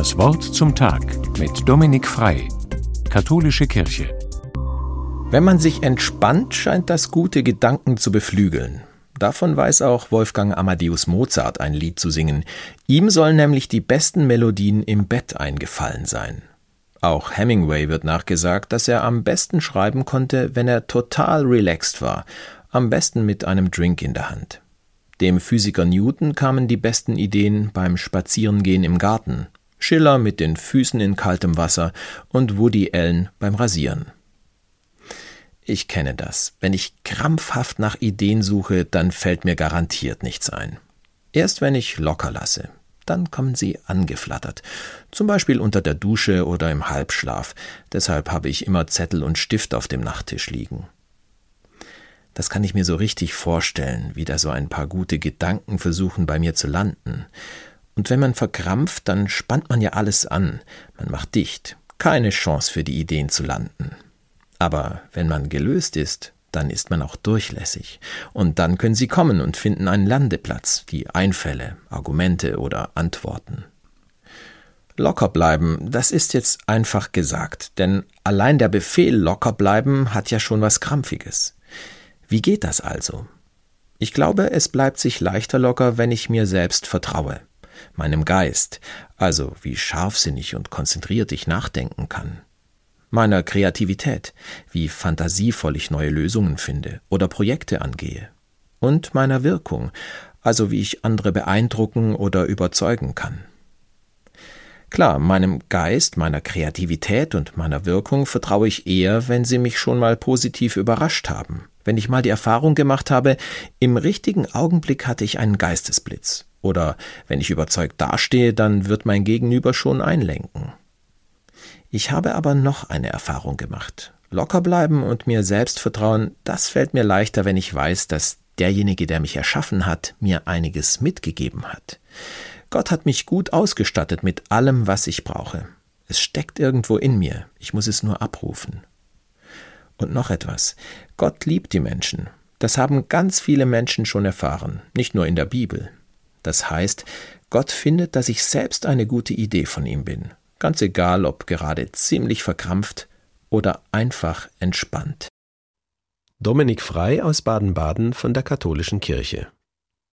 Das Wort zum Tag mit Dominik Frei, Katholische Kirche. Wenn man sich entspannt, scheint das gute Gedanken zu beflügeln. Davon weiß auch Wolfgang Amadeus Mozart ein Lied zu singen. Ihm sollen nämlich die besten Melodien im Bett eingefallen sein. Auch Hemingway wird nachgesagt, dass er am besten schreiben konnte, wenn er total relaxed war, am besten mit einem Drink in der Hand. Dem Physiker Newton kamen die besten Ideen beim Spazierengehen im Garten, Schiller mit den Füßen in kaltem Wasser und Woody Allen beim Rasieren. Ich kenne das. Wenn ich krampfhaft nach Ideen suche, dann fällt mir garantiert nichts ein. Erst wenn ich locker lasse, dann kommen sie angeflattert. Zum Beispiel unter der Dusche oder im Halbschlaf. Deshalb habe ich immer Zettel und Stift auf dem Nachttisch liegen. Das kann ich mir so richtig vorstellen, wie da so ein paar gute Gedanken versuchen bei mir zu landen. Und wenn man verkrampft, dann spannt man ja alles an, man macht dicht, keine Chance für die Ideen zu landen. Aber wenn man gelöst ist, dann ist man auch durchlässig. Und dann können sie kommen und finden einen Landeplatz, die Einfälle, Argumente oder Antworten. Locker bleiben, das ist jetzt einfach gesagt, denn allein der Befehl locker bleiben hat ja schon was Krampfiges. Wie geht das also? Ich glaube, es bleibt sich leichter locker, wenn ich mir selbst vertraue, meinem Geist, also wie scharfsinnig und konzentriert ich nachdenken kann, meiner Kreativität, wie fantasievoll ich neue Lösungen finde oder Projekte angehe, und meiner Wirkung, also wie ich andere beeindrucken oder überzeugen kann. Klar, meinem Geist, meiner Kreativität und meiner Wirkung vertraue ich eher, wenn sie mich schon mal positiv überrascht haben, wenn ich mal die Erfahrung gemacht habe, im richtigen Augenblick hatte ich einen Geistesblitz. Oder wenn ich überzeugt dastehe, dann wird mein Gegenüber schon einlenken. Ich habe aber noch eine Erfahrung gemacht. Locker bleiben und mir selbst vertrauen, das fällt mir leichter, wenn ich weiß, dass derjenige, der mich erschaffen hat, mir einiges mitgegeben hat. Gott hat mich gut ausgestattet mit allem, was ich brauche. Es steckt irgendwo in mir, ich muss es nur abrufen. Und noch etwas. Gott liebt die Menschen. Das haben ganz viele Menschen schon erfahren, nicht nur in der Bibel. Das heißt, Gott findet, dass ich selbst eine gute Idee von ihm bin, ganz egal ob gerade ziemlich verkrampft oder einfach entspannt. Dominik Frei aus Baden-Baden von der Katholischen Kirche